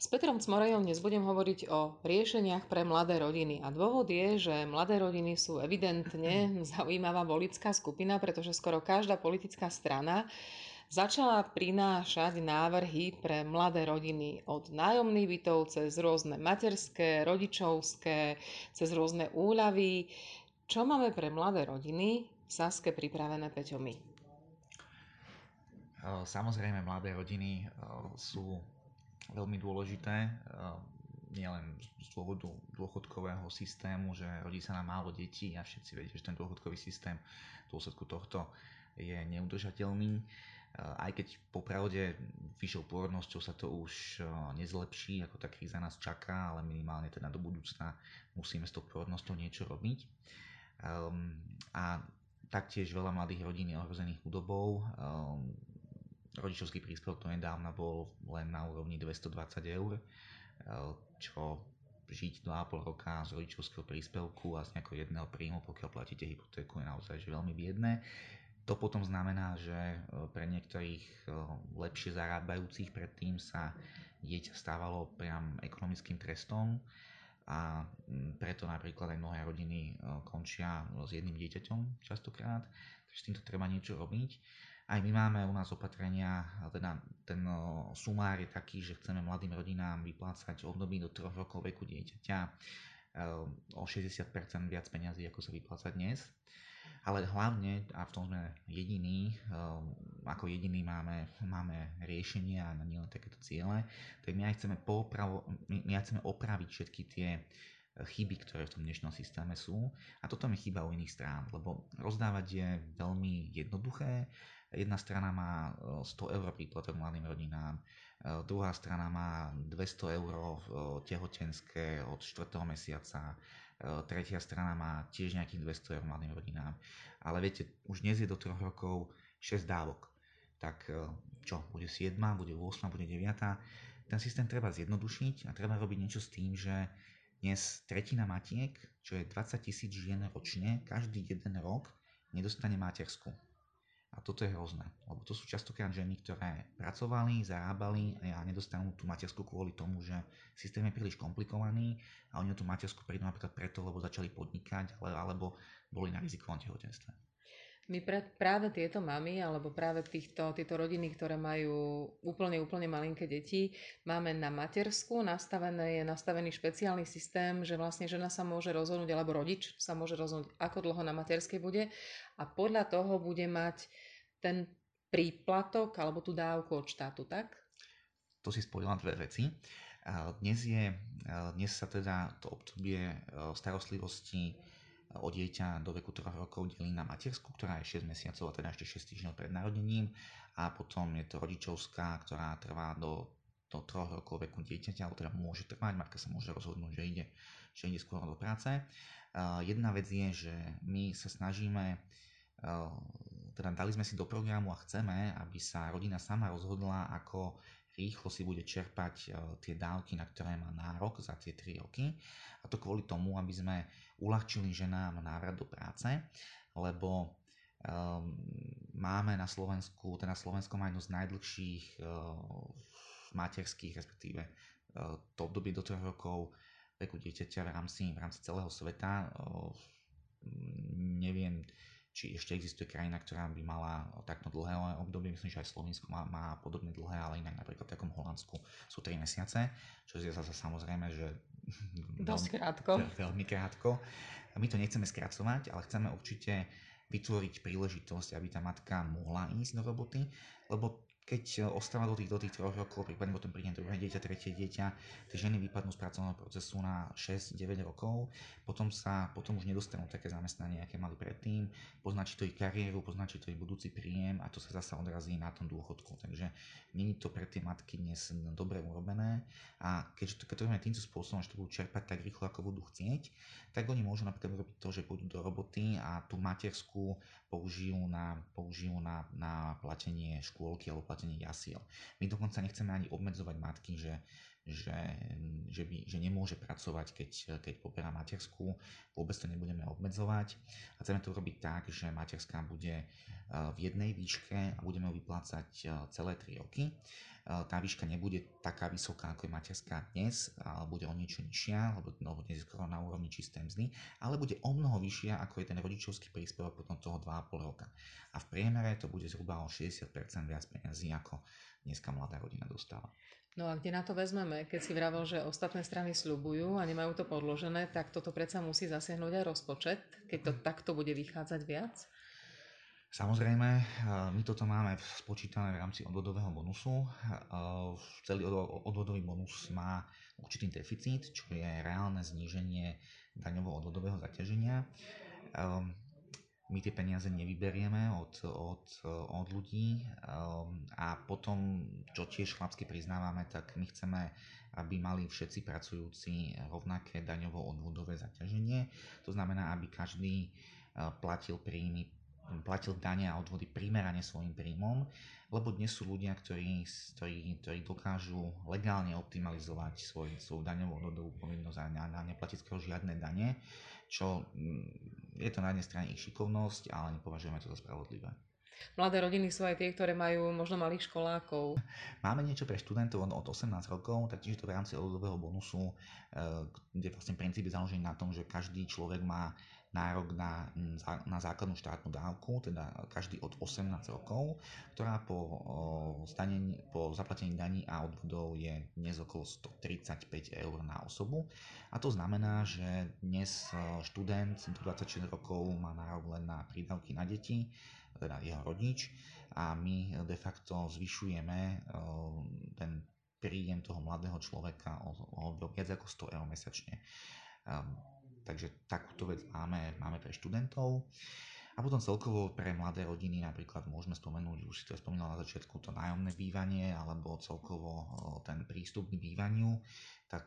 S Petrom Cmorejom dnes budem hovoriť o riešeniach pre mladé rodiny. A dôvod je, že mladé rodiny sú evidentne zaujímavá volická skupina, pretože skoro každá politická strana začala prinášať návrhy pre mladé rodiny od nájomných bytov cez rôzne materské, rodičovské, cez rôzne úľavy. Čo máme pre mladé rodiny v Saske pripravené Peťomi? Samozrejme, mladé rodiny sú veľmi dôležité, eh, nielen z dôvodu dôchodkového systému, že rodí sa nám málo detí a všetci vedia, že ten dôchodkový systém v dôsledku tohto je neudržateľný. Eh, aj keď popravde vyššou pôrodnosťou sa to už eh, nezlepší, ako tá kríza nás čaká, ale minimálne teda do budúcna musíme s tou pôrodnosťou niečo robiť. Ehm, a taktiež veľa mladých rodín je ohrozených chudobou. Rodičovský príspevok to nedávna bol len na úrovni 220 eur, eh, čo žiť 2,5 roka z rodičovského príspevku a z nejakého jedného príjmu, pokiaľ platíte hypotéku, je naozaj že veľmi biedné. To potom znamená, že eh, pre niektorých eh, lepšie zarábajúcich predtým sa dieťa stávalo priam ekonomickým trestom a mm, preto napríklad aj mnohé rodiny končia s jedným dieťaťom častokrát, takže s týmto treba niečo robiť. Aj my máme u nás opatrenia, teda ten sumár je taký, že chceme mladým rodinám vyplácať období do 3 rokov veku dieťaťa o 60% viac peňazí, ako sa vypláca dnes. Ale hlavne, a v tom sme jediní, ako jediní máme, máme riešenia a nielen takéto ciele, tak my aj chceme, popravo, my aj chceme opraviť všetky tie chyby, ktoré v tom dnešnom systéme sú. A toto mi chýba u iných strán, lebo rozdávať je veľmi jednoduché, Jedna strana má 100 eur príplatok mladým rodinám, druhá strana má 200 eur tehotenské od 4. mesiaca, tretia strana má tiež nejakých 200 eur mladým rodinám. Ale viete, už dnes je do 3 rokov 6 dávok. Tak čo, bude 7, bude 8, bude 9. Ten systém treba zjednodušiť a treba robiť niečo s tým, že dnes tretina matiek, čo je 20 tisíc žien ročne, každý jeden rok nedostane materskú. A toto je hrozné, lebo to sú častokrát ženy, ktoré pracovali, zarábali a nedostanú tú materskú kvôli tomu, že systém je príliš komplikovaný a oni tú materskú prídu napríklad preto, lebo začali podnikať alebo boli na rizikovom tehotenstve. My pre, práve tieto mamy, alebo práve týchto, tieto rodiny, ktoré majú úplne, úplne malinké deti, máme na matersku, nastavené, je nastavený špeciálny systém, že vlastne žena sa môže rozhodnúť, alebo rodič sa môže rozhodnúť, ako dlho na materskej bude a podľa toho bude mať ten príplatok alebo tú dávku od štátu, tak? To si spojila dve veci. Dnes, je, dnes sa teda to obdobie starostlivosti o dieťa do veku 3 rokov delí na matersku, ktorá je 6 mesiacov a teda ešte 6 týždňov pred narodením a potom je to rodičovská, ktorá trvá do, do 3 rokov veku dieťaťa, alebo teda môže trvať, matka sa môže rozhodnúť, že ide, že ide skôr do práce. Jedna vec je, že my sa snažíme teda dali sme si do programu a chceme, aby sa rodina sama rozhodla, ako rýchlo si bude čerpať e, tie dávky, na ktoré má nárok za tie 3 roky. A to kvôli tomu, aby sme uľahčili ženám návrat do práce, lebo um, máme na Slovensku, teda Slovensko má jednu z najdlhších uh, materských, respektíve uh, to obdobie do 3 rokov veku dieťaťa v rámci, v rámci celého sveta. Uh, neviem, či ešte existuje krajina, ktorá by mala takto dlhé obdobie. Myslím, že aj Slovensko má, má podobne dlhé, ale inak napríklad v takom Holandsku sú 3 mesiace, čo je zase samozrejme, že dosť krátko. Veľmi krátko. My to nechceme skracovať, ale chceme určite vytvoriť príležitosť, aby tá matka mohla ísť do roboty, lebo keď e, ostáva do tých, do tých troch rokov, prípadne potom príde druhé dieťa, tretie dieťa, tie ženy vypadnú z pracovného procesu na 6-9 rokov, potom sa, potom už nedostanú také zamestnanie, aké mali predtým, poznačí to ich kariéru, poznačí to ich budúci príjem a to sa zase odrazí na tom dôchodku. Takže není to pre tie matky dnes dobre urobené a keď, keď to robíme týmto spôsobom, že to budú čerpať tak rýchlo, ako budú chcieť, tak oni môžu napríklad robiť to, že pôjdu do roboty a tú materskú použijú na, použijú na, na platenie škôlky alebo platenie platení jasiel. My dokonca nechceme ani obmedzovať matky, že, že, že, by, že nemôže pracovať, keď, keď poberá materskú. Vôbec to nebudeme obmedzovať. A chceme to robiť tak, že materská bude v jednej výške a budeme ju vyplácať celé 3 roky. Tá výška nebude taká vysoká, ako je materská dnes, ale bude o niečo nižšia, lebo, lebo dnes je skoro na úrovni čisté mzdy, ale bude o mnoho vyššia, ako je ten rodičovský príspevok potom toho 2,5 roka. A v priemere to bude zhruba o 60% viac peniazí, ako dneska mladá rodina dostáva. No a kde na to vezmeme? Keď si vravel, že ostatné strany sľubujú a nemajú to podložené, tak toto predsa musí zasiahnuť aj rozpočet, keď to takto bude vychádzať viac? Samozrejme, eh, my toto máme spočítané v rámci odvodového bonusu. Eh, celý odvodový bonus má určitý deficit, čo je reálne zníženie daňovo-odvodového zaťaženia. Ehm, my tie peniaze nevyberieme od, od, od ľudí a potom, čo tiež chlapsky priznávame, tak my chceme, aby mali všetci pracujúci rovnaké daňovo-odvodové zaťaženie. To znamená, aby každý platil príjmy platil dane a odvody primerane svojim príjmom, lebo dnes sú ľudia, ktorí, ktorí, ktorí dokážu legálne optimalizovať svoj, svoju daňovú odvodovú povinnosť a, a neplatiť skoro žiadne dane, čo je to na jednej strane ich šikovnosť, ale nepovažujeme to za spravodlivé. Mladé rodiny sú aj tie, ktoré majú možno malých školákov. Máme niečo pre študentov od 18 rokov, taktiež to v rámci odvodového bonusu, eh, kde vlastne princíp je založený na tom, že každý človek má nárok na, na základnú štátnu dávku, teda každý od 18 rokov, ktorá po, stanení, po zaplatení daní a odvodov je dnes okolo 135 eur na osobu. A to znamená, že dnes študent do 26 rokov má nárok len na prídavky na deti, teda jeho rodič, a my de facto zvyšujeme ten príjem toho mladého človeka o, o viac ako 100 eur mesačne. Takže takúto vec máme, máme pre študentov. A potom celkovo pre mladé rodiny napríklad môžeme spomenúť, už si to spomínal na začiatku, to nájomné bývanie alebo celkovo ten prístup k bývaniu, tak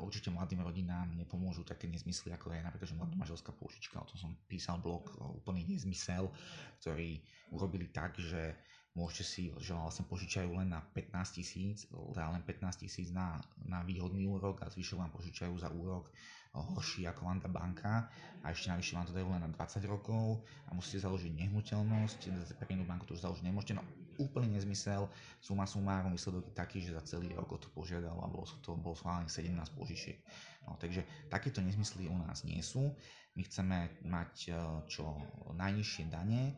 určite mladým rodinám nepomôžu také nezmysly, ako je napríklad, že mladá manželská pôžička. O tom som písal blog, úplný nezmysel, ktorý urobili tak, že môžete si, že vlastne požičajú len na 15 tisíc, len 15 tisíc na, na výhodný úrok a zvyšok vám požičajú za úrok horší ako Landa banka a ešte navyše vám to dajú len na 20 rokov a musíte založiť nehnuteľnosť, pre inú banku to už založiť nemôžete, no úplný nezmysel, suma sumárom výsledok je taký, že za celý rok o to požiadal a bolo, to, bolo schválených 17 požičiek. No, takže takéto nezmysly u nás nie sú. My chceme mať e, čo najnižšie dane,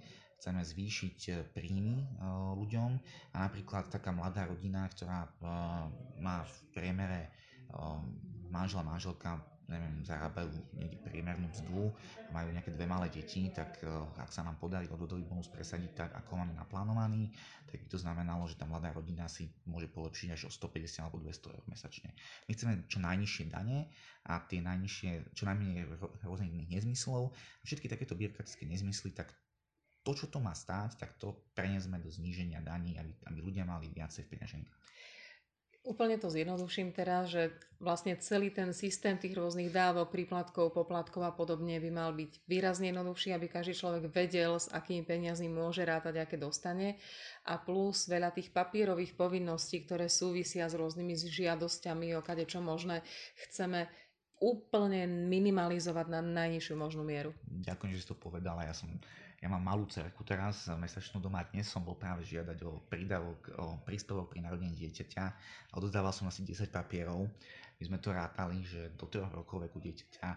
chceme zvýšiť e, príjmy e, ľuďom a napríklad taká mladá rodina, ktorá má v priemere manžela, manželka neviem, zarábajú niekde priemernú mzdu, majú nejaké dve malé deti, tak ak sa nám podarí odvodový bonus presadiť tak, ako máme naplánovaný, tak by to znamenalo, že tá mladá rodina si môže polepšiť až o 150 alebo 200 eur mesačne. My chceme čo najnižšie dane a tie najnižšie, čo najmenej rôznych nezmyslov. Všetky takéto byrokratické nezmysly, tak to, čo to má stáť, tak to preniesme do zníženia daní, aby, aby ľudia mali viacej v peňaženkách. Úplne to zjednoduším teraz, že vlastne celý ten systém tých rôznych dávok, príplatkov, poplatkov a podobne by mal byť výrazne jednoduchší, aby každý človek vedel, s akými peniazmi môže rátať, aké dostane. A plus veľa tých papierových povinností, ktoré súvisia s rôznymi žiadosťami o kade čo možné, chceme úplne minimalizovať na najnižšiu možnú mieru. Ďakujem, že si to povedala. Ja som ja mám malú cerku teraz, mesačnú doma, dnes som bol práve žiadať o prídavok, o príspevok pri narodení dieťaťa a odozdával som asi 10 papierov. My sme to rátali, že do 3 rokov veku dieťaťa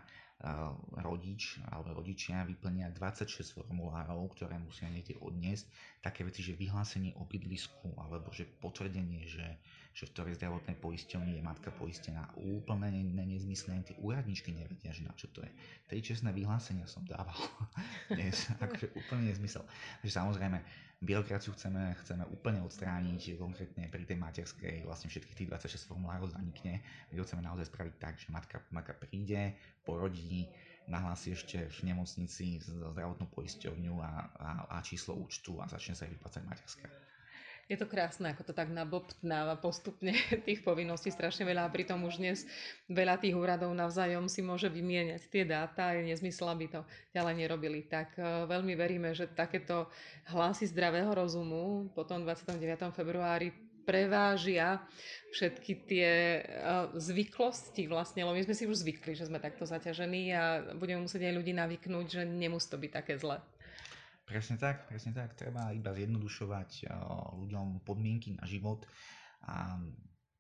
rodič alebo rodičia vyplnia 26 formulárov, ktoré musia niekde odniesť. Také veci, že vyhlásenie o bydlisku alebo že potvrdenie, že že v ktorej zdravotnej poisťovni je matka poistená. Úplne ne, nezmysle, ani tie úradničky nevedia, že na čo to je. Tej čestné vyhlásenia som dával dnes, akože úplne nezmysel. Takže samozrejme, byrokraciu chceme, chceme úplne odstrániť, konkrétne pri tej materskej vlastne všetkých tých 26 formulárov zanikne. My to chceme naozaj spraviť tak, že matka, matka príde, porodí, nahlási ešte v nemocnici zdravotnú poisťovňu a, a, a číslo účtu a začne sa jej vyplácať materská. Je to krásne, ako to tak nabobtnáva postupne tých povinností strašne veľa a pritom už dnes veľa tých úradov navzájom si môže vymieňať tie dáta je nezmysel, aby to ďalej nerobili. Tak e, veľmi veríme, že takéto hlasy zdravého rozumu potom 29. februári prevážia všetky tie uh, zvyklosti vlastne, lebo my sme si už zvykli, že sme takto zaťažení a budeme musieť aj ľudí navyknúť, že nemusí to byť také zle. Presne tak, presne tak. Treba iba zjednodušovať ľuďom podmienky na život a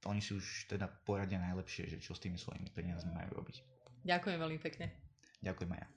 oni si už teda poradia najlepšie, že čo s tými svojimi peniazmi majú robiť. Ďakujem veľmi pekne. Ďakujem aj ja.